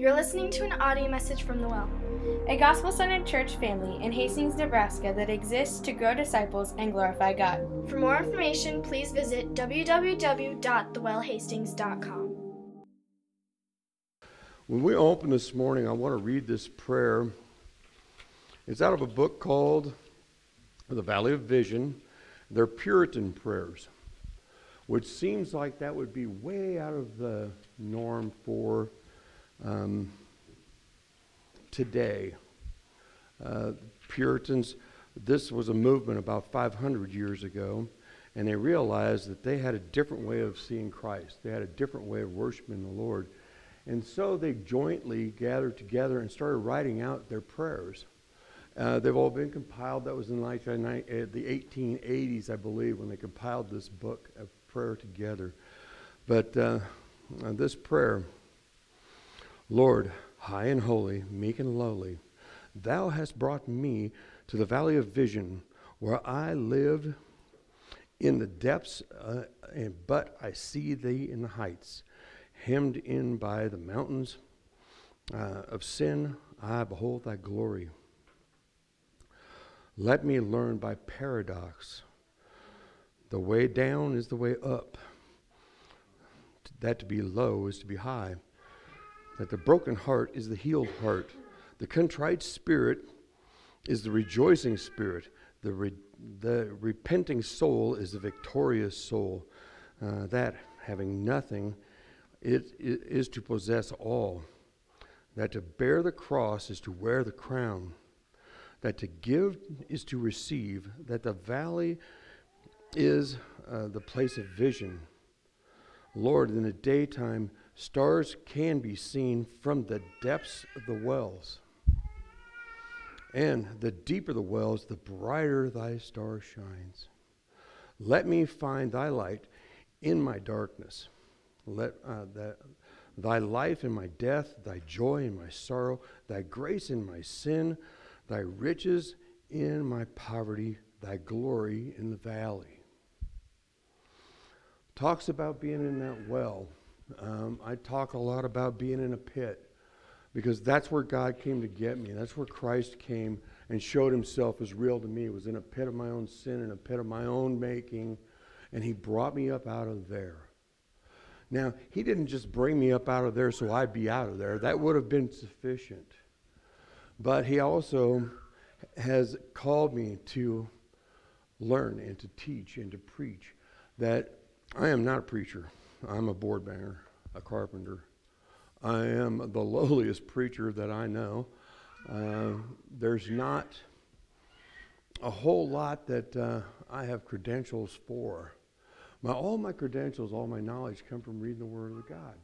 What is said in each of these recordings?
You're listening to an audio message from The Well, a gospel centered church family in Hastings, Nebraska that exists to grow disciples and glorify God. For more information, please visit www.thewellhastings.com. When we open this morning, I want to read this prayer. It's out of a book called The Valley of Vision. They're Puritan prayers, which seems like that would be way out of the norm for um, today. Uh, Puritans, this was a movement about 500 years ago, and they realized that they had a different way of seeing Christ. They had a different way of worshiping the Lord. And so they jointly gathered together and started writing out their prayers. Uh, they've all been compiled. That was in like uh, the 1880s, I believe, when they compiled this book of prayer together. But uh, this prayer Lord, high and holy, meek and lowly, thou hast brought me to the valley of vision where I live in the depths, uh, and, but I see thee in the heights, hemmed in by the mountains uh, of sin. I behold thy glory. Let me learn by paradox. The way down is the way up. That to be low is to be high that the broken heart is the healed heart. The contrite spirit is the rejoicing spirit. The, re- the repenting soul is the victorious soul. Uh, that, having nothing, it, it is to possess all. That to bear the cross is to wear the crown. That to give is to receive. That the valley is uh, the place of vision. Lord, in the daytime, Stars can be seen from the depths of the wells. And the deeper the wells, the brighter thy star shines. Let me find thy light in my darkness. Let uh, that, thy life in my death, thy joy in my sorrow, thy grace in my sin, thy riches in my poverty, thy glory in the valley. Talks about being in that well um, I talk a lot about being in a pit because that's where God came to get me. That's where Christ came and showed himself as real to me. It was in a pit of my own sin, in a pit of my own making, and he brought me up out of there. Now, he didn't just bring me up out of there so I'd be out of there. That would have been sufficient. But he also has called me to learn and to teach and to preach that I am not a preacher. I'm a board banger, a carpenter. I am the lowliest preacher that I know. Uh, there's not a whole lot that uh, I have credentials for. My, all my credentials, all my knowledge come from reading the Word of God.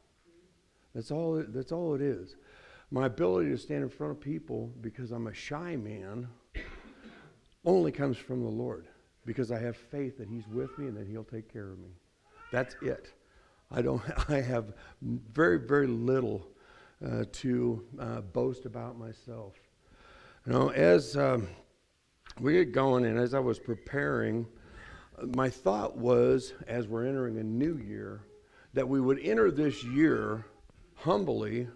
That's all, it, that's all it is. My ability to stand in front of people because I'm a shy man only comes from the Lord because I have faith that He's with me and that He'll take care of me. That's it. I don't. I have very, very little uh, to uh, boast about myself. You know, as um, we get going, and as I was preparing, my thought was, as we're entering a new year, that we would enter this year humbly,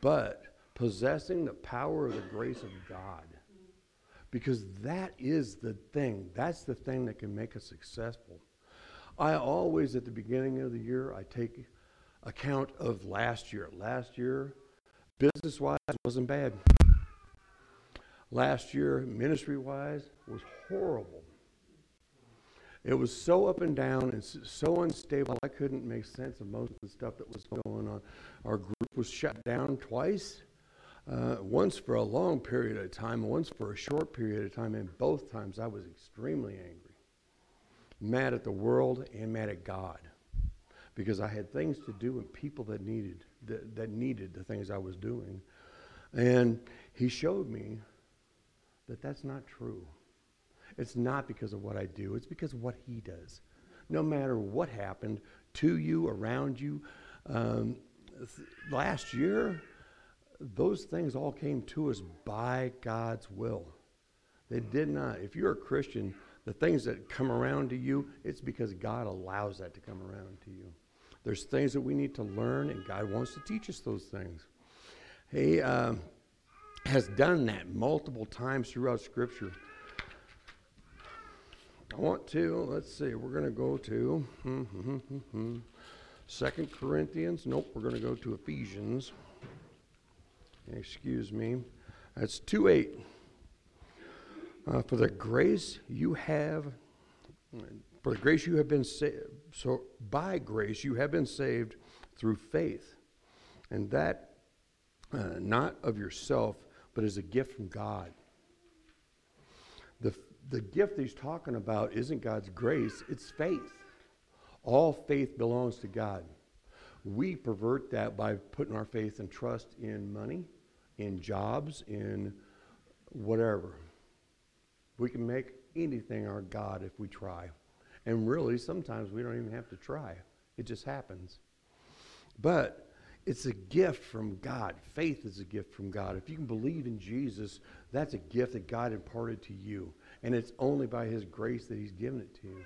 but possessing the power of the grace of God. Because that is the thing. That's the thing that can make us successful. I always, at the beginning of the year, I take account of last year. Last year, business wise, wasn't bad. Last year, ministry wise, was horrible. It was so up and down and so unstable, I couldn't make sense of most of the stuff that was going on. Our group was shut down twice. Uh, once for a long period of time, once for a short period of time, and both times I was extremely angry mad at the world and mad at God because I had things to do and people that needed that, that needed the things I was doing. And he showed me that that's not true. It's not because of what I do, it's because of what he does. No matter what happened to you, around you, um, th- last year, those things all came to us by God's will. They did not. If you're a Christian, the things that come around to you, it's because God allows that to come around to you. There's things that we need to learn, and God wants to teach us those things. He um, has done that multiple times throughout Scripture. I want to, let's see, we're going to go to hmm, hmm, hmm, hmm, Second Corinthians. Nope, we're going to go to Ephesians. Excuse me. That's 2 8. Uh, for the grace you have, for the grace you have been saved, so by grace you have been saved through faith. And that uh, not of yourself, but as a gift from God. The, the gift he's talking about isn't God's grace, it's faith. All faith belongs to God. We pervert that by putting our faith and trust in money, in jobs, in whatever. We can make anything our God if we try. And really, sometimes we don't even have to try, it just happens. But it's a gift from God. Faith is a gift from God. If you can believe in Jesus, that's a gift that God imparted to you. And it's only by His grace that He's given it to you.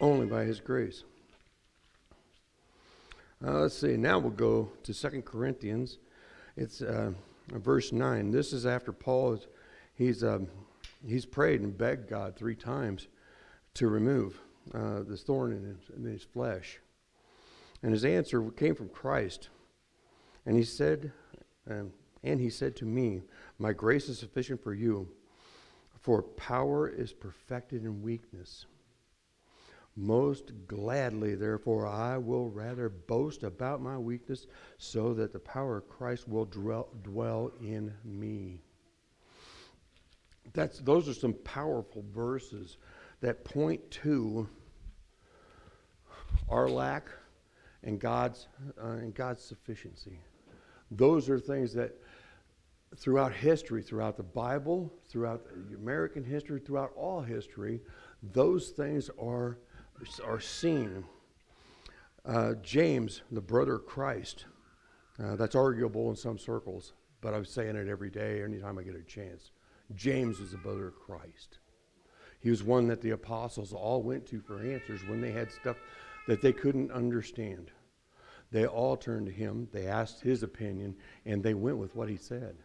Only by His grace. Uh, let's see. Now we'll go to Second Corinthians. It's uh, verse 9. This is after Paul he's, um, he's prayed and begged God three times to remove uh, this thorn in his, in his flesh. And his answer came from Christ. And he said, um, and he said to me, My grace is sufficient for you, for power is perfected in weakness. Most gladly, therefore, I will rather boast about my weakness, so that the power of Christ will dwell, dwell in me. That's, those are some powerful verses that point to our lack and God's, uh, and God's sufficiency. Those are things that throughout history, throughout the Bible, throughout American history, throughout all history, those things are, are seen. Uh, James, the brother of Christ, uh, that's arguable in some circles, but I'm saying it every day, anytime I get a chance. James was the brother of Christ. He was one that the apostles all went to for answers when they had stuff that they couldn't understand. They all turned to him, they asked his opinion, and they went with what he said.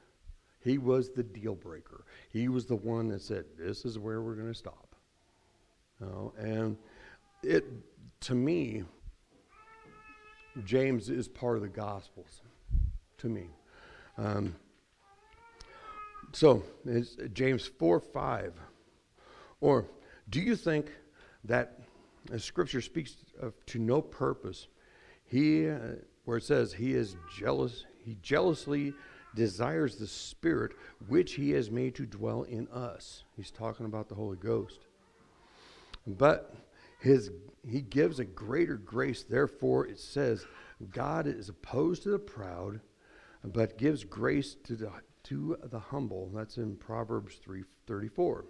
He was the deal breaker. He was the one that said, This is where we're going to stop. And it, to me, James is part of the Gospels, to me. Um, so, it's James 4 5. Or, do you think that as Scripture speaks of, to no purpose, he, uh, where it says he is jealous, he jealously desires the Spirit which he has made to dwell in us. He's talking about the Holy Ghost. But his, he gives a greater grace. Therefore, it says, God is opposed to the proud, but gives grace to the, to the humble. That's in Proverbs 3:34.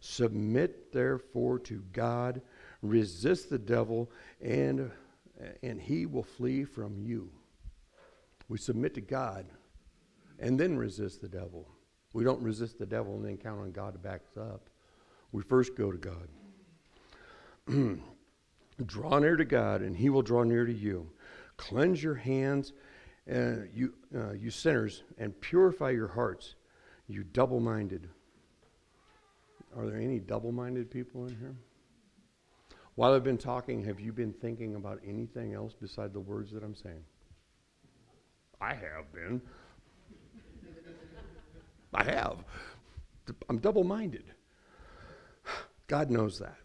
Submit therefore to God, resist the devil, and, and he will flee from you. We submit to God and then resist the devil. We don't resist the devil and then count on God to back us up. We first go to God. draw near to God, and He will draw near to you. Cleanse your hands, uh, you, uh, you sinners, and purify your hearts, you double minded. Are there any double minded people in here? While I've been talking, have you been thinking about anything else beside the words that I'm saying? I have been. I have. I'm double minded. God knows that.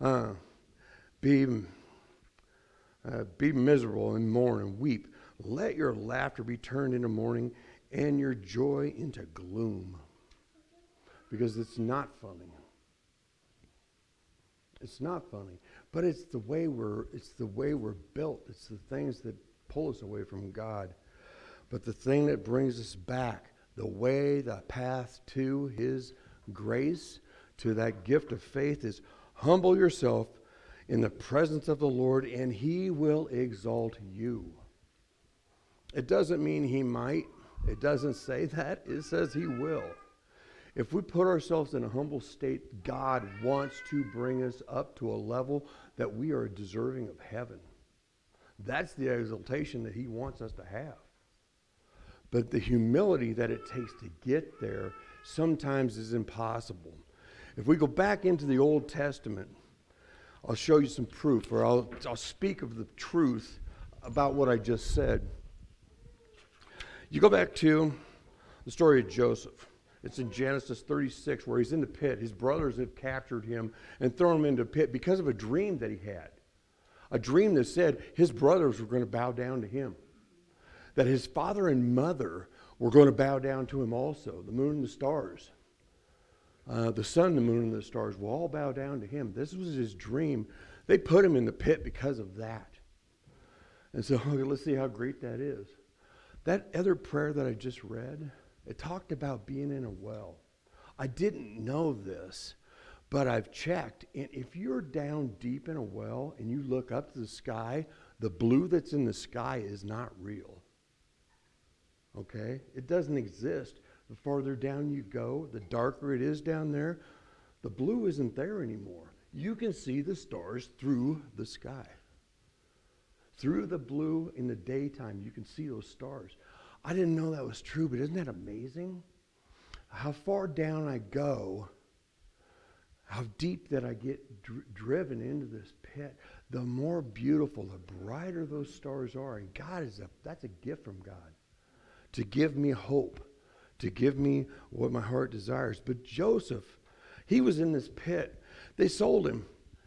Uh, be, uh, be miserable and mourn and weep. Let your laughter be turned into mourning and your joy into gloom. Because it's not funny. It's not funny. But it's the way we're it's the way we're built. It's the things that pull us away from God. But the thing that brings us back, the way, the path to His grace, to that gift of faith, is humble yourself in the presence of the Lord, and He will exalt you. It doesn't mean He might, it doesn't say that, it says He will. If we put ourselves in a humble state, God wants to bring us up to a level that we are deserving of heaven. That's the exaltation that he wants us to have. But the humility that it takes to get there sometimes is impossible. If we go back into the Old Testament, I'll show you some proof, or I'll, I'll speak of the truth about what I just said. You go back to the story of Joseph. It's in Genesis 36 where he's in the pit. His brothers have captured him and thrown him into a pit because of a dream that he had. A dream that said his brothers were going to bow down to him, that his father and mother were going to bow down to him also, the moon and the stars. Uh, the sun, the moon, and the stars will all bow down to him. This was his dream. They put him in the pit because of that. And so okay, let's see how great that is. That other prayer that I just read, it talked about being in a well. I didn't know this, but I've checked. And if you're down deep in a well and you look up to the sky, the blue that's in the sky is not real. Okay? It doesn't exist. The farther down you go, the darker it is down there, the blue isn't there anymore. You can see the stars through the sky. Through the blue in the daytime, you can see those stars. I didn't know that was true, but isn't that amazing? How far down I go, how deep that I get dr- driven into this pit, the more beautiful, the brighter those stars are. And God is a that's a gift from God to give me hope, to give me what my heart desires. But Joseph, he was in this pit. They sold him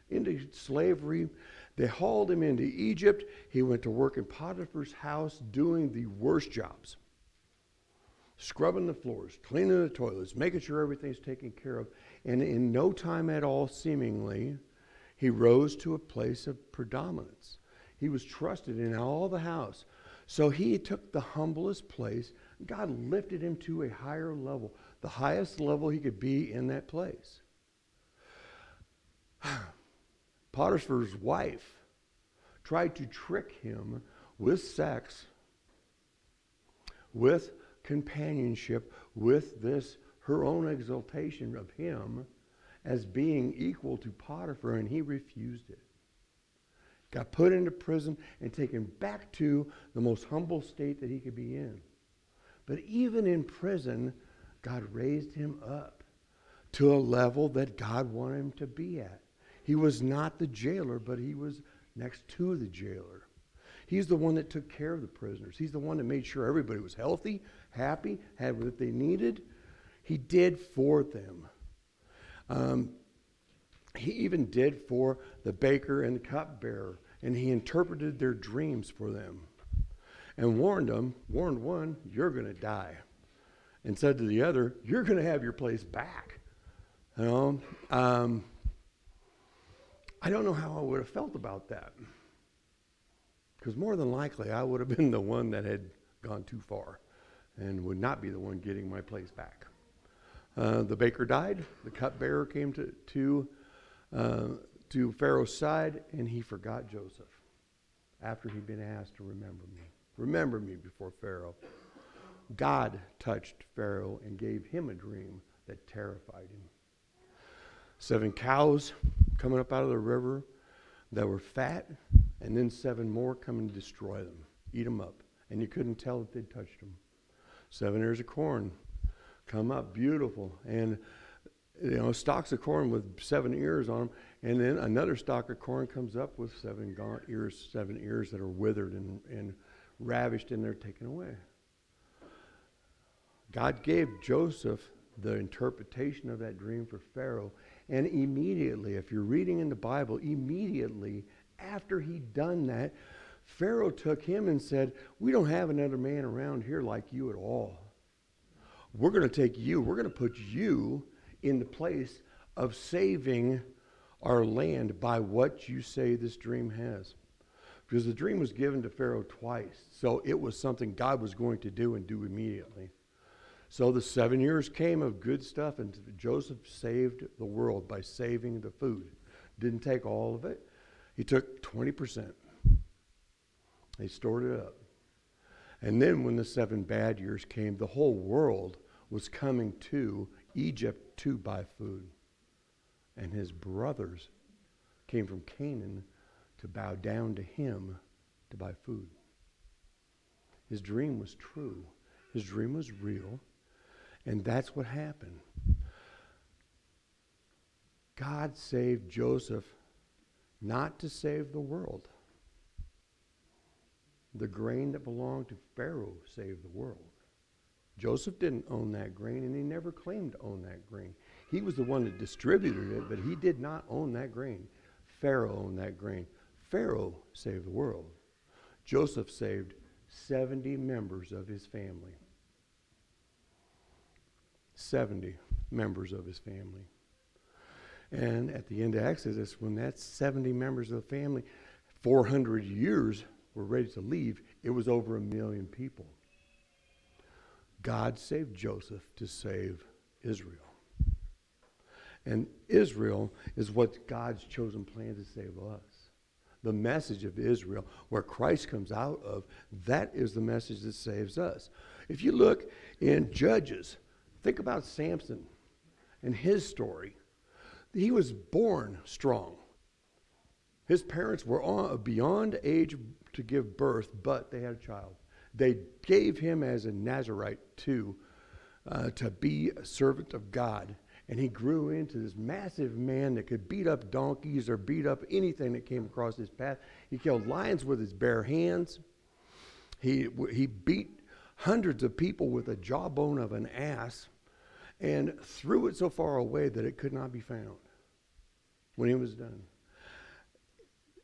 into slavery. They hauled him into Egypt. He went to work in Potiphar's house doing the worst jobs scrubbing the floors, cleaning the toilets, making sure everything's taken care of. And in no time at all, seemingly, he rose to a place of predominance. He was trusted in all the house. So he took the humblest place. God lifted him to a higher level, the highest level he could be in that place. Potiphar's wife tried to trick him with sex, with companionship, with this, her own exaltation of him as being equal to Potiphar, and he refused it. Got put into prison and taken back to the most humble state that he could be in. But even in prison, God raised him up to a level that God wanted him to be at. He was not the jailer, but he was next to the jailer. He's the one that took care of the prisoners. He's the one that made sure everybody was healthy, happy, had what they needed. He did for them. Um, he even did for the baker and the cupbearer, and he interpreted their dreams for them and warned them, warned one, you're going to die, and said to the other, you're going to have your place back. You know, um, I don't know how I would have felt about that. Because more than likely, I would have been the one that had gone too far and would not be the one getting my place back. Uh, the baker died. The cupbearer came to, to, uh, to Pharaoh's side, and he forgot Joseph after he'd been asked to remember me. Remember me before Pharaoh. God touched Pharaoh and gave him a dream that terrified him. Seven cows coming up out of the river that were fat, and then seven more come and destroy them, eat them up. And you couldn't tell that they'd touched them. Seven ears of corn come up, beautiful. And, you know, stalks of corn with seven ears on them. And then another stalk of corn comes up with seven gaunt ears, seven ears that are withered and, and ravished, and they're taken away. God gave Joseph the interpretation of that dream for Pharaoh. And immediately, if you're reading in the Bible, immediately after he'd done that, Pharaoh took him and said, We don't have another man around here like you at all. We're going to take you, we're going to put you in the place of saving our land by what you say this dream has. Because the dream was given to Pharaoh twice. So it was something God was going to do and do immediately. So the seven years came of good stuff, and Joseph saved the world by saving the food. Didn't take all of it, he took 20%. They stored it up. And then when the seven bad years came, the whole world was coming to Egypt to buy food. And his brothers came from Canaan to bow down to him to buy food. His dream was true, his dream was real, and that's what happened. God saved Joseph not to save the world. The grain that belonged to Pharaoh saved the world. Joseph didn't own that grain, and he never claimed to own that grain. He was the one that distributed it, but he did not own that grain. Pharaoh owned that grain. Pharaoh saved the world. Joseph saved 70 members of his family. 70 members of his family. And at the end of Exodus, when that 70 members of the family, 400 years were ready to leave, it was over a million people. God saved Joseph to save Israel. And Israel is what God's chosen plan to save us. The message of Israel, where Christ comes out of, that is the message that saves us. If you look in Judges, think about Samson and his story. He was born strong. His parents were on, beyond age to give birth, but they had a child. They gave him as a Nazarite to, uh, to be a servant of God. And he grew into this massive man that could beat up donkeys or beat up anything that came across his path. He killed lions with his bare hands. He, he beat hundreds of people with a jawbone of an ass and threw it so far away that it could not be found when he was done.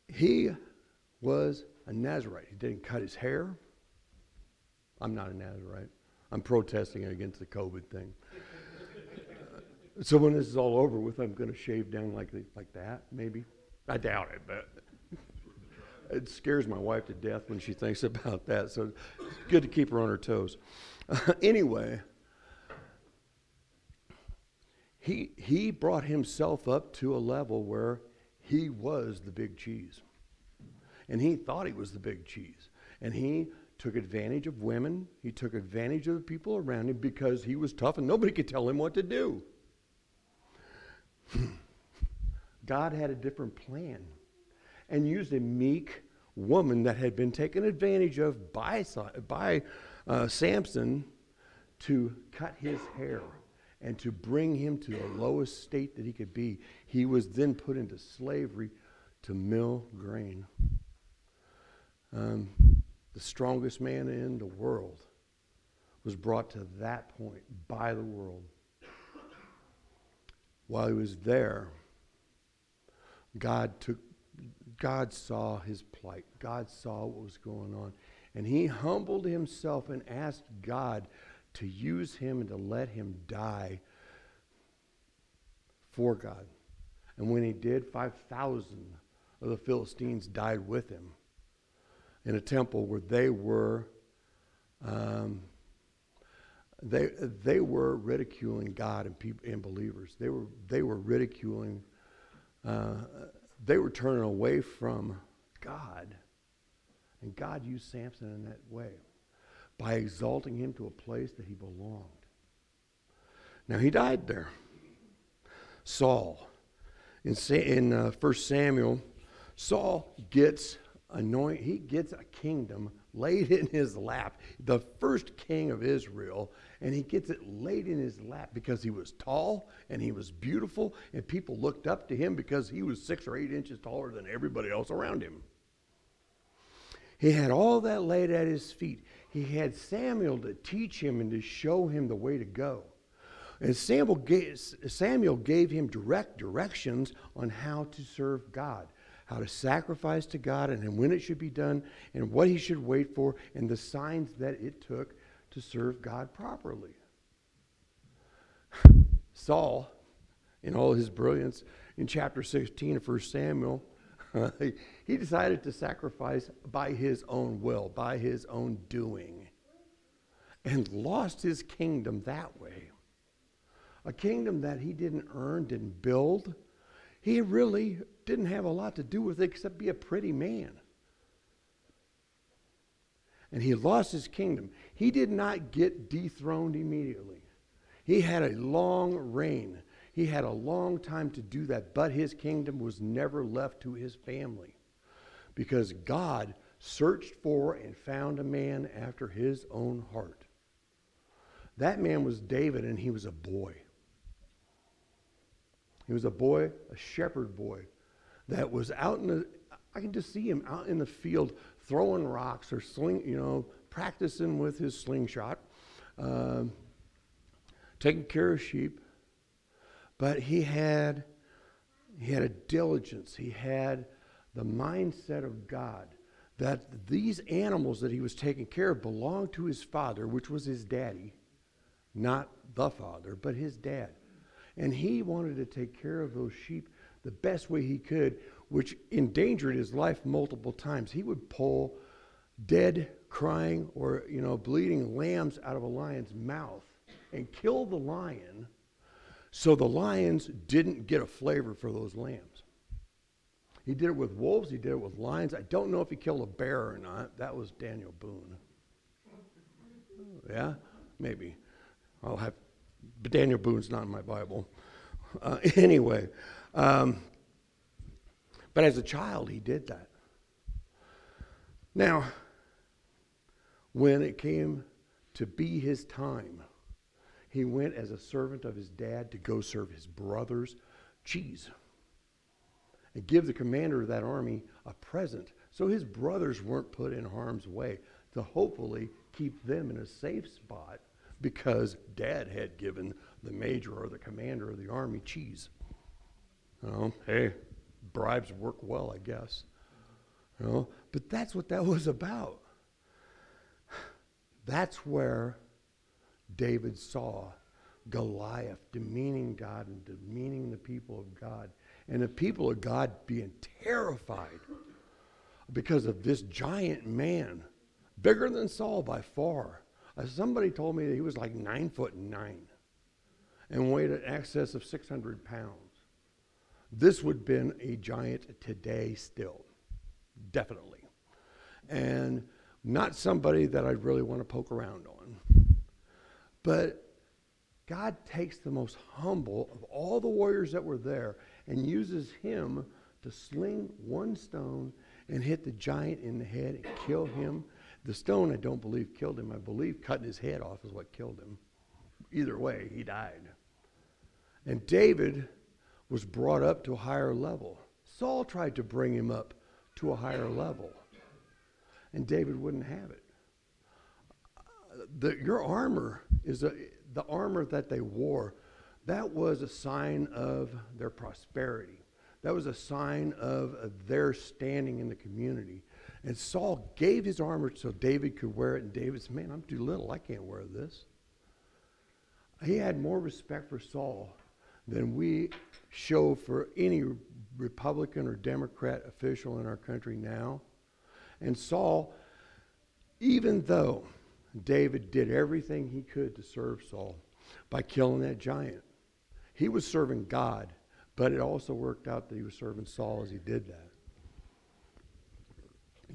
He was a Nazarite. He didn't cut his hair. I'm not a Nazarite. I'm protesting against the COVID thing. So when this is all over with, I'm going to shave down like, like that, maybe. I doubt it, but it scares my wife to death when she thinks about that. So it's good to keep her on her toes. anyway, he, he brought himself up to a level where he was the big cheese. And he thought he was the big cheese. And he took advantage of women. He took advantage of the people around him because he was tough and nobody could tell him what to do. God had a different plan and used a meek woman that had been taken advantage of by, by uh, Samson to cut his hair and to bring him to the lowest state that he could be. He was then put into slavery to mill grain. Um, the strongest man in the world was brought to that point by the world. While he was there, God took God saw his plight. God saw what was going on. And he humbled himself and asked God to use him and to let him die for God. And when he did, 5,000 of the Philistines died with him in a temple where they were um, they, they were ridiculing God and, people, and believers. They were, they were ridiculing, uh, they were turning away from God. And God used Samson in that way by exalting him to a place that he belonged. Now, he died there. Saul. In, in uh, 1 Samuel, Saul gets anoint, he gets a kingdom laid in his lap, the first king of Israel, and he gets it laid in his lap because he was tall and he was beautiful, and people looked up to him because he was six or eight inches taller than everybody else around him. He had all that laid at his feet. He had Samuel to teach him and to show him the way to go. And Samuel gave, Samuel gave him direct directions on how to serve God how to sacrifice to God and when it should be done and what he should wait for and the signs that it took to serve God properly. Saul, in all his brilliance, in chapter 16 of 1 Samuel, he decided to sacrifice by his own will, by his own doing, and lost his kingdom that way. A kingdom that he didn't earn, didn't build. He really didn't have a lot to do with it except be a pretty man. And he lost his kingdom. He did not get dethroned immediately. He had a long reign. He had a long time to do that, but his kingdom was never left to his family because God searched for and found a man after his own heart. That man was David, and he was a boy. He was a boy, a shepherd boy, that was out in the, I can just see him out in the field throwing rocks or sling, you know, practicing with his slingshot, um, taking care of sheep. But he had, he had a diligence. He had the mindset of God that these animals that he was taking care of belonged to his father, which was his daddy, not the father, but his dad. And he wanted to take care of those sheep the best way he could, which endangered his life multiple times. He would pull dead, crying, or you know, bleeding lambs out of a lion's mouth and kill the lion so the lions didn't get a flavor for those lambs. He did it with wolves, he did it with lions. I don't know if he killed a bear or not. That was Daniel Boone. Oh, yeah, maybe. I'll have, but Daniel Boone's not in my Bible. Uh, anyway, um, but as a child, he did that. Now, when it came to be his time, he went as a servant of his dad to go serve his brothers cheese and give the commander of that army a present so his brothers weren't put in harm's way to hopefully keep them in a safe spot because dad had given the major or the commander of the army cheese. You know, hey, bribes work well, I guess. You know, but that's what that was about. That's where David saw Goliath demeaning God and demeaning the people of God. And the people of God being terrified because of this giant man, bigger than Saul by far. Uh, somebody told me that he was like nine foot nine and weighed in excess of 600 pounds. This would have been a giant today still, definitely. And not somebody that I'd really want to poke around on. But God takes the most humble of all the warriors that were there and uses him to sling one stone and hit the giant in the head and kill him. The stone, I don't believe, killed him. I believe cutting his head off is what killed him. Either way, he died. And David was brought up to a higher level. Saul tried to bring him up to a higher level, and David wouldn't have it. The, your armor is a, the armor that they wore. That was a sign of their prosperity. That was a sign of, of their standing in the community. And Saul gave his armor so David could wear it, and David said, Man, I'm too little. I can't wear this. He had more respect for Saul than we show for any Republican or Democrat official in our country now. And Saul, even though David did everything he could to serve Saul by killing that giant, he was serving God, but it also worked out that he was serving Saul as he did that.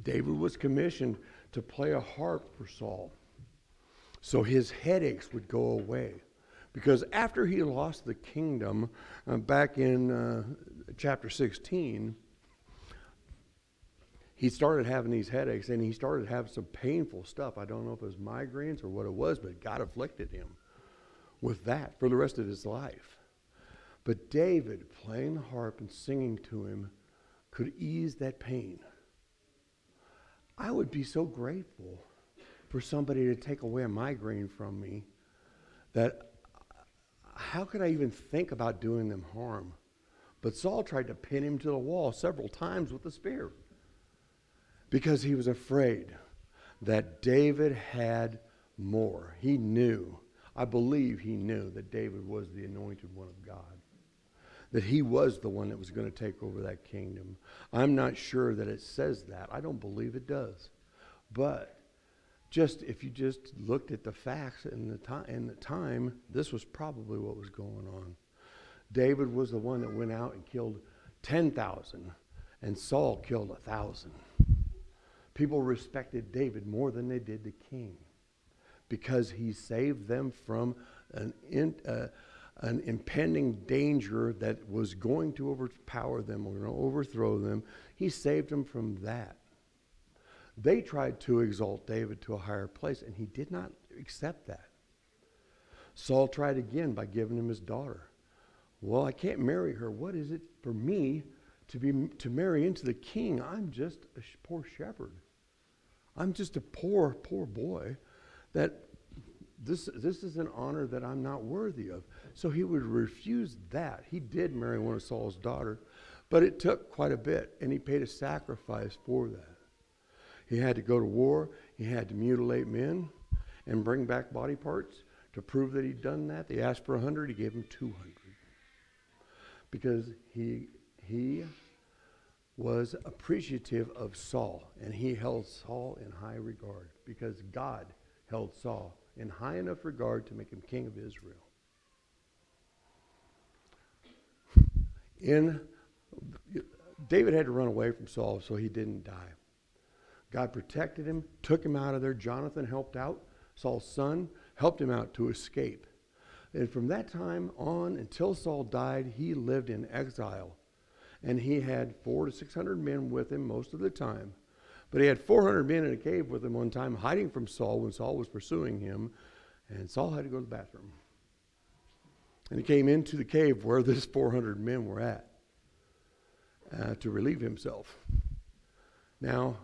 David was commissioned to play a harp for Saul so his headaches would go away. Because after he lost the kingdom uh, back in uh, chapter 16, he started having these headaches and he started having some painful stuff. I don't know if it was migraines or what it was, but God afflicted him with that for the rest of his life. But David, playing the harp and singing to him, could ease that pain. I would be so grateful for somebody to take away a migraine from me that how could I even think about doing them harm? But Saul tried to pin him to the wall several times with a spear because he was afraid that David had more. He knew, I believe he knew that David was the anointed one of God, that he was the one that was going to take over that kingdom. I'm not sure that it says that. I don't believe it does. But just if you just looked at the facts in the the time, this was probably what was going on. David was the one that went out and killed ten thousand, and Saul killed a thousand. People respected David more than they did the king because he saved them from an, in, uh, an impending danger that was going to overpower them or overthrow them. He saved them from that. They tried to exalt David to a higher place, and he did not accept that. Saul tried again by giving him his daughter. Well, I can't marry her. What is it for me to be to marry into the king? I'm just a sh- poor shepherd. I'm just a poor, poor boy. That this this is an honor that I'm not worthy of. So he would refuse that. He did marry one of Saul's daughter, but it took quite a bit, and he paid a sacrifice for that. He had to go to war. He had to mutilate men and bring back body parts to prove that he'd done that. They asked for a hundred. He gave them two hundred because he he was appreciative of Saul and he held Saul in high regard because God held Saul in high enough regard to make him king of Israel. In David had to run away from Saul so he didn't die. God protected him, took him out of there. Jonathan helped out. Saul's son helped him out to escape. And from that time on until Saul died, he lived in exile. And he had four to 600 men with him most of the time. But he had 400 men in a cave with him one time, hiding from Saul when Saul was pursuing him. And Saul had to go to the bathroom. And he came into the cave where this 400 men were at uh, to relieve himself. Now,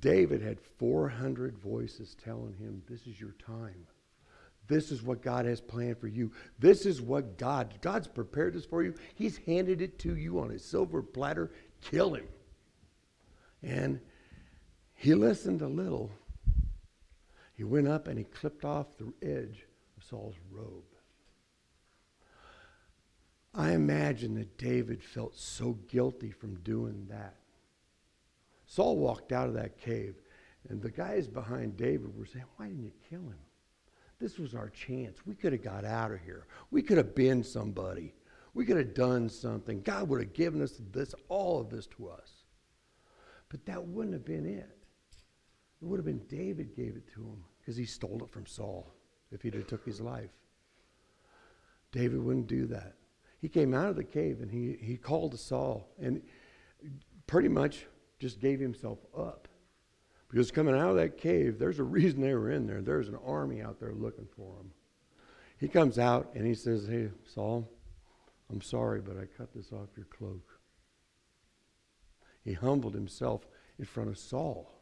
David had 400 voices telling him, This is your time. This is what God has planned for you. This is what God, God's prepared this for you. He's handed it to you on a silver platter. Kill him. And he listened a little. He went up and he clipped off the edge of Saul's robe. I imagine that David felt so guilty from doing that. Saul walked out of that cave, and the guys behind David were saying, Why didn't you kill him? This was our chance. We could have got out of here. We could have been somebody. We could have done something. God would have given us this, all of this to us. But that wouldn't have been it. It would have been David gave it to him because he stole it from Saul if he'd have took his life. David wouldn't do that. He came out of the cave and he, he called to Saul and pretty much just gave himself up. Because coming out of that cave, there's a reason they were in there. There's an army out there looking for him. He comes out and he says, Hey, Saul, I'm sorry, but I cut this off your cloak. He humbled himself in front of Saul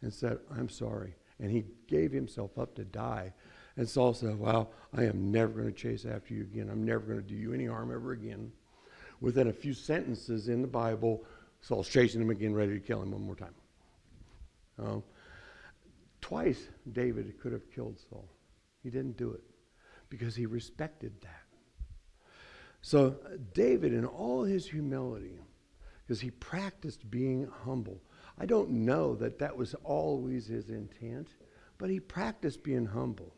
and said, I'm sorry. And he gave himself up to die. And Saul said, Wow, I am never going to chase after you again. I'm never going to do you any harm ever again. Within a few sentences in the Bible, Saul's chasing him again, ready to kill him one more time. Uh, twice David could have killed Saul. He didn't do it because he respected that. So, David, in all his humility, because he practiced being humble, I don't know that that was always his intent, but he practiced being humble.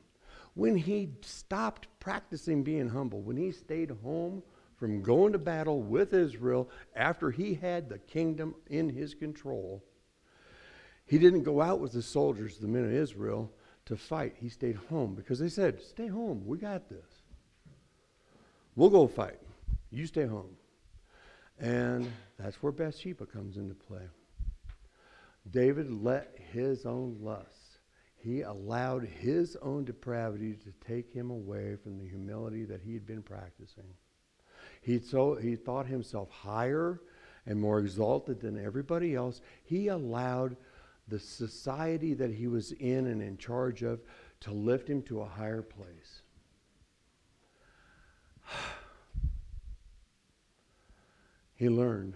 When he stopped practicing being humble, when he stayed home from going to battle with Israel after he had the kingdom in his control, he didn't go out with the soldiers, the men of Israel, to fight. He stayed home because they said, Stay home. We got this. We'll go fight. You stay home. And that's where Bathsheba comes into play. David let his own lusts, he allowed his own depravity to take him away from the humility that he had been practicing. He, so, he thought himself higher and more exalted than everybody else. He allowed the society that he was in and in charge of to lift him to a higher place. he learned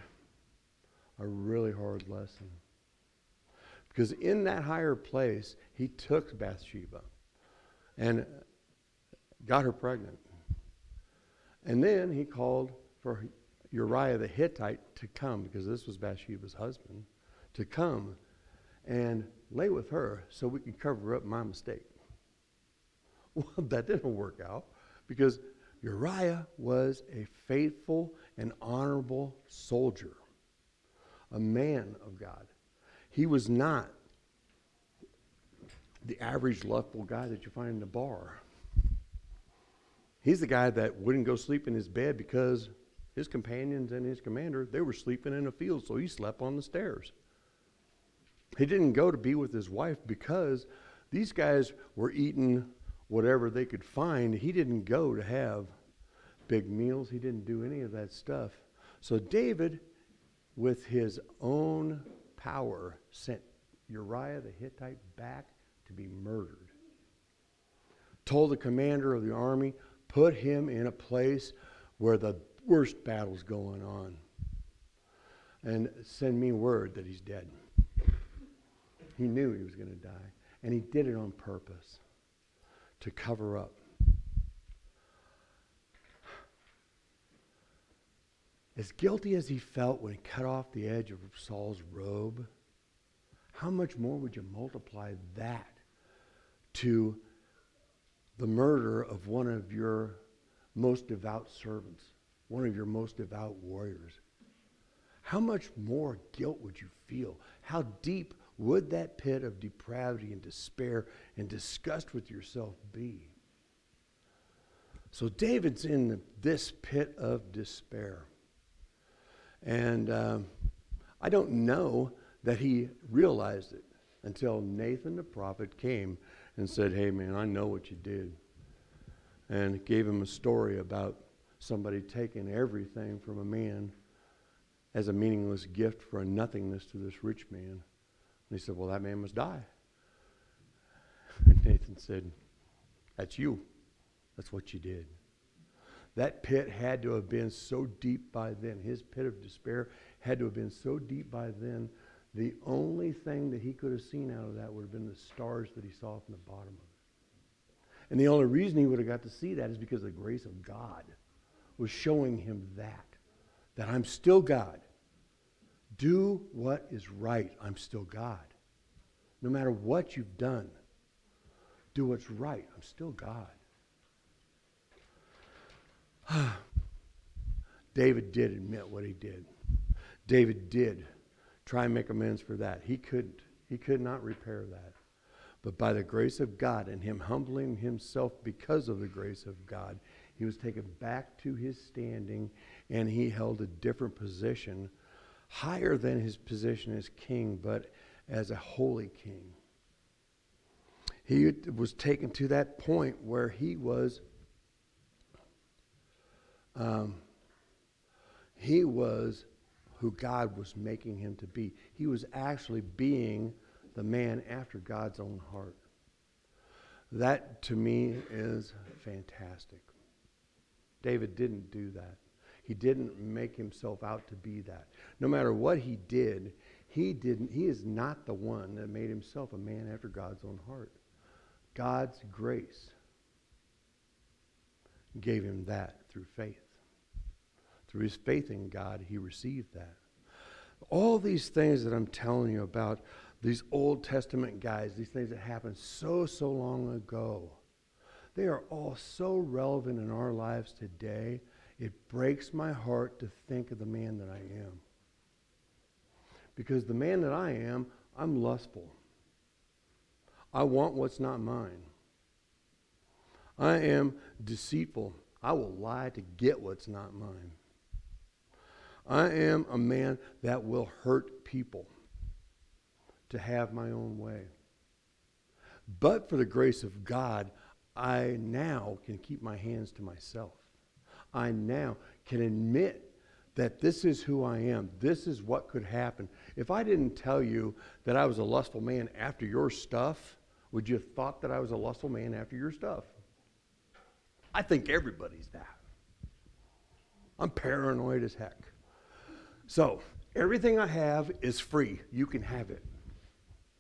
a really hard lesson. Because in that higher place, he took Bathsheba and got her pregnant. And then he called for Uriah the Hittite to come, because this was Bathsheba's husband, to come and lay with her so we can cover up my mistake. Well, that didn't work out because Uriah was a faithful and honorable soldier, a man of God. He was not the average lustful guy that you find in the bar. He's the guy that wouldn't go sleep in his bed because his companions and his commander, they were sleeping in a field, so he slept on the stairs. He didn't go to be with his wife because these guys were eating whatever they could find. He didn't go to have big meals, he didn't do any of that stuff. So David, with his own power, sent Uriah the Hittite back to be murdered. Told the commander of the army, put him in a place where the worst battle's going on. And send me word that he's dead. He knew he was going to die. And he did it on purpose to cover up. As guilty as he felt when he cut off the edge of Saul's robe, how much more would you multiply that to the murder of one of your most devout servants, one of your most devout warriors? How much more guilt would you feel? How deep would that pit of depravity and despair and disgust with yourself be? So David's in this pit of despair. And um, I don't know that he realized it until Nathan the prophet came and said, Hey, man, I know what you did. And gave him a story about somebody taking everything from a man as a meaningless gift for a nothingness to this rich man. And he said, Well, that man must die. And Nathan said, That's you. That's what you did. That pit had to have been so deep by then. His pit of despair had to have been so deep by then. The only thing that he could have seen out of that would have been the stars that he saw from the bottom of it. And the only reason he would have got to see that is because the grace of God was showing him that. That I'm still God. Do what is right. I'm still God. No matter what you've done, do what's right. I'm still God. David did admit what he did. David did try and make amends for that. He couldn't. He could not repair that. But by the grace of God and him humbling himself because of the grace of God, he was taken back to his standing and he held a different position, higher than his position as king, but as a holy king. He was taken to that point where he was um, he was who God was making him to be. He was actually being the man after God's own heart. That to me is fantastic. David didn't do that. He didn't make himself out to be that. No matter what he did, he didn't he is not the one that made himself a man after God's own heart. God's grace gave him that through faith. Through his faith in God, he received that. All these things that I'm telling you about, these Old Testament guys, these things that happened so, so long ago, they are all so relevant in our lives today. It breaks my heart to think of the man that I am. Because the man that I am, I'm lustful. I want what's not mine. I am deceitful. I will lie to get what's not mine. I am a man that will hurt people to have my own way. But for the grace of God, I now can keep my hands to myself. I now can admit that this is who I am. This is what could happen. If I didn't tell you that I was a lustful man after your stuff, would you have thought that I was a lustful man after your stuff? I think everybody's that. I'm paranoid as heck. So, everything I have is free. You can have it.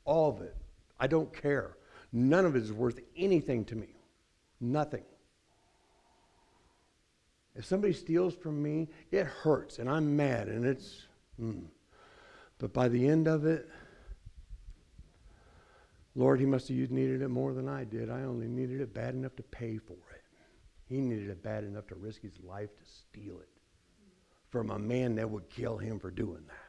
All of it. I don't care. None of it is worth anything to me. Nothing. If somebody steals from me, it hurts and I'm mad and it's. Mm. But by the end of it, Lord, he must have needed it more than I did. I only needed it bad enough to pay for it. He needed it bad enough to risk his life to steal it from a man that would kill him for doing that.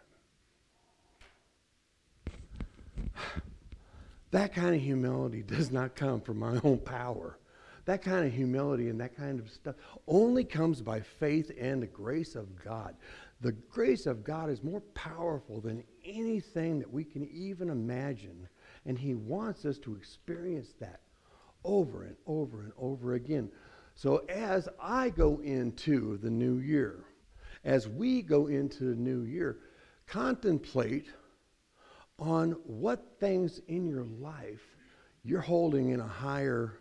That kind of humility does not come from my own power. That kind of humility and that kind of stuff only comes by faith and the grace of God. The grace of God is more powerful than anything that we can even imagine. And He wants us to experience that over and over and over again. So as I go into the new year, as we go into the new year, contemplate on what things in your life you're holding in a higher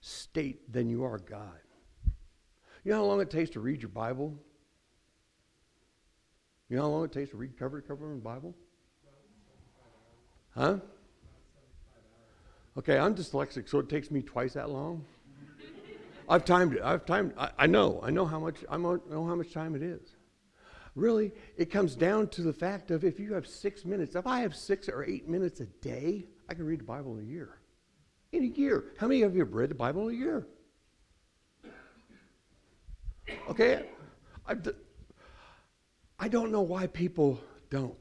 state than you are God. You know how long it takes to read your Bible? You know how long it takes to read cover to cover in the Bible? Huh? Okay, I'm dyslexic, so it takes me twice that long. I've timed it. I've timed. I, I know. I know how much. I know how much time it is. Really, it comes down to the fact of if you have six minutes. If I have six or eight minutes a day, I can read the Bible in a year. In a year, how many of you have read the Bible in a year? Okay, I, I don't know why people don't.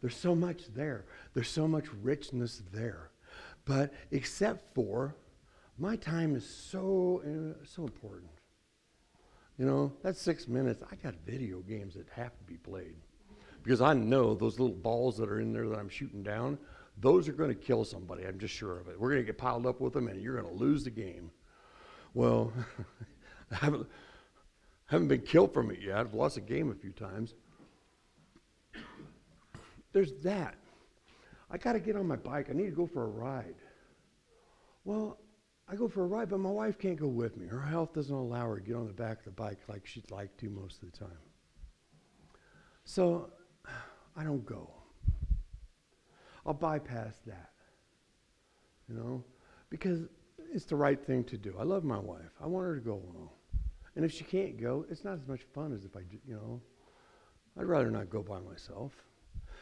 There's so much there. There's so much richness there. But except for my time is so uh, so important. You know, that's six minutes. I got video games that have to be played because I know those little balls that are in there that I'm shooting down. Those are going to kill somebody. I'm just sure of it. We're going to get piled up with them, and you're going to lose the game. Well, I haven't haven't been killed from it yet. I've lost a game a few times. There's that. I got to get on my bike. I need to go for a ride. Well, I go for a ride, but my wife can't go with me. Her health doesn't allow her to get on the back of the bike like she'd like to most of the time. So I don't go. I'll bypass that, you know, because it's the right thing to do. I love my wife. I want her to go along. And if she can't go, it's not as much fun as if I, you know, I'd rather not go by myself.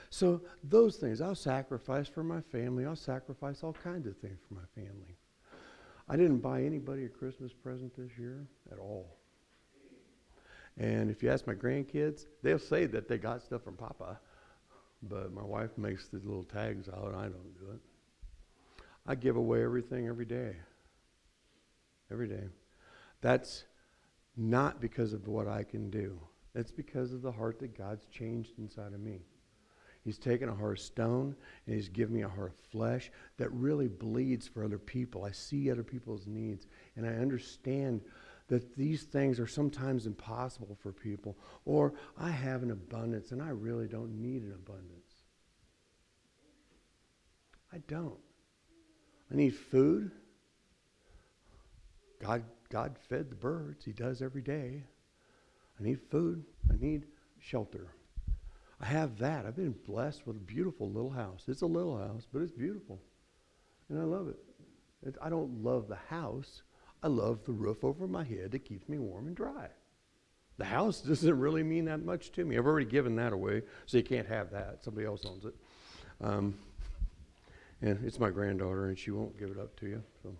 So those things, I'll sacrifice for my family. I'll sacrifice all kinds of things for my family. I didn't buy anybody a Christmas present this year at all. And if you ask my grandkids, they'll say that they got stuff from Papa, but my wife makes the little tags out, and I don't do it. I give away everything every day. Every day. That's not because of what I can do. It's because of the heart that God's changed inside of me. He's taken a heart of stone and he's given me a heart of flesh that really bleeds for other people. I see other people's needs and I understand that these things are sometimes impossible for people or I have an abundance and I really don't need an abundance. I don't. I need food. God, God fed the birds. He does every day. I need food. I need shelter. I have that. I've been blessed with a beautiful little house. It's a little house, but it's beautiful. And I love it. it. I don't love the house. I love the roof over my head that keeps me warm and dry. The house doesn't really mean that much to me. I've already given that away, so you can't have that. Somebody else owns it. Um, and it's my granddaughter, and she won't give it up to you, so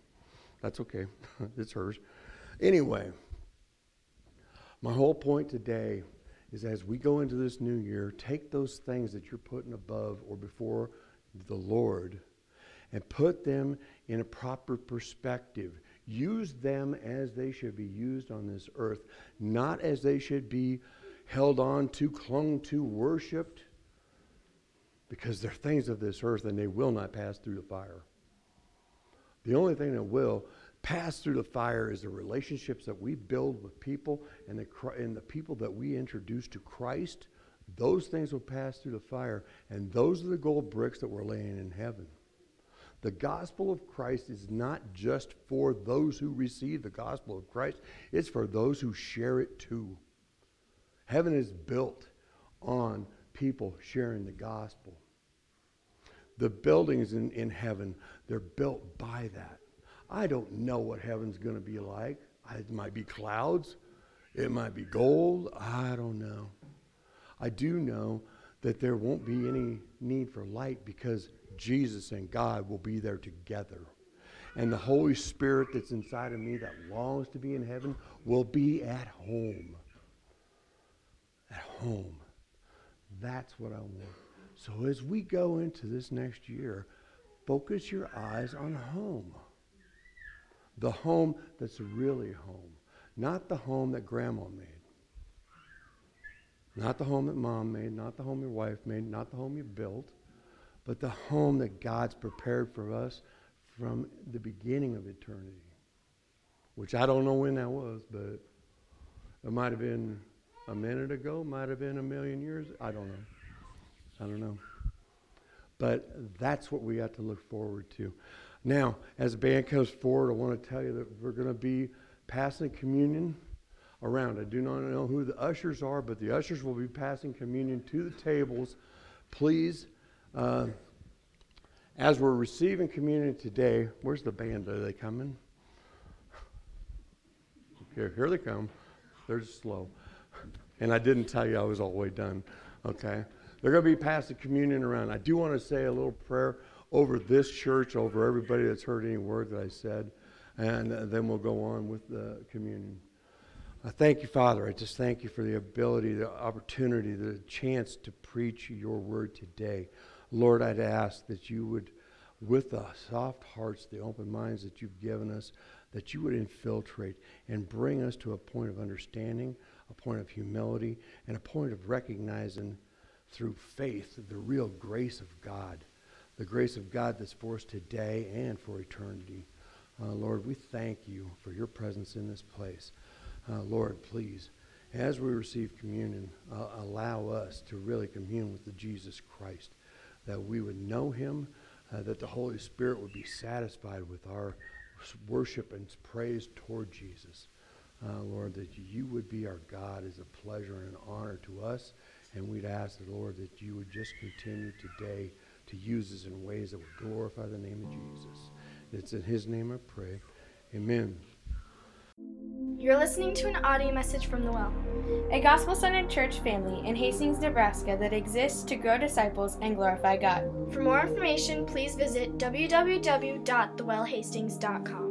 that's okay. it's hers. Anyway, my whole point today is as we go into this new year, take those things that you're putting above or before the Lord and put them in a proper perspective. Use them as they should be used on this earth, not as they should be held on to, clung to, worshiped, because they're things of this earth and they will not pass through the fire. The only thing that will pass through the fire is the relationships that we build with people and the, and the people that we introduce to Christ. Those things will pass through the fire, and those are the gold bricks that we're laying in heaven. The gospel of Christ is not just for those who receive the gospel of Christ, it's for those who share it too. Heaven is built on people sharing the gospel. The buildings in, in heaven, they're built by that. I don't know what heaven's going to be like. It might be clouds, it might be gold. I don't know. I do know that there won't be any need for light because Jesus and God will be there together. And the Holy Spirit that's inside of me that longs to be in heaven will be at home. At home. That's what I want. So as we go into this next year, focus your eyes on home the home that's really home, not the home that grandma made. Not the home that mom made, not the home your wife made, not the home you built, but the home that God's prepared for us from the beginning of eternity. Which I don't know when that was, but it might have been a minute ago, might have been a million years. I don't know. I don't know. But that's what we got to look forward to. Now, as the band comes forward, I want to tell you that we're going to be passing communion around. I do not know who the ushers are, but the ushers will be passing communion to the tables. Please, uh, as we're receiving communion today, where's the band? Are they coming? Okay, here they come. They're just slow. And I didn't tell you I was all the way done. Okay? They're going to be passing communion around. I do want to say a little prayer over this church, over everybody that's heard any word that I said, and then we'll go on with the communion. I thank you, Father. I just thank you for the ability, the opportunity, the chance to preach your word today. Lord, I'd ask that you would, with the soft hearts, the open minds that you've given us, that you would infiltrate and bring us to a point of understanding, a point of humility, and a point of recognizing through faith the real grace of God, the grace of God that's for us today and for eternity. Uh, Lord, we thank you for your presence in this place. Uh, Lord, please, as we receive communion, uh, allow us to really commune with the Jesus Christ, that we would know him, uh, that the Holy Spirit would be satisfied with our worship and praise toward Jesus. Uh, Lord, that you would be our God is a pleasure and an honor to us. And we'd ask, the Lord, that you would just continue today to use us in ways that would glorify the name of Jesus. It's in his name I pray. Amen. You're listening to an audio message from The Well, a gospel centered church family in Hastings, Nebraska that exists to grow disciples and glorify God. For more information, please visit www.thewellhastings.com.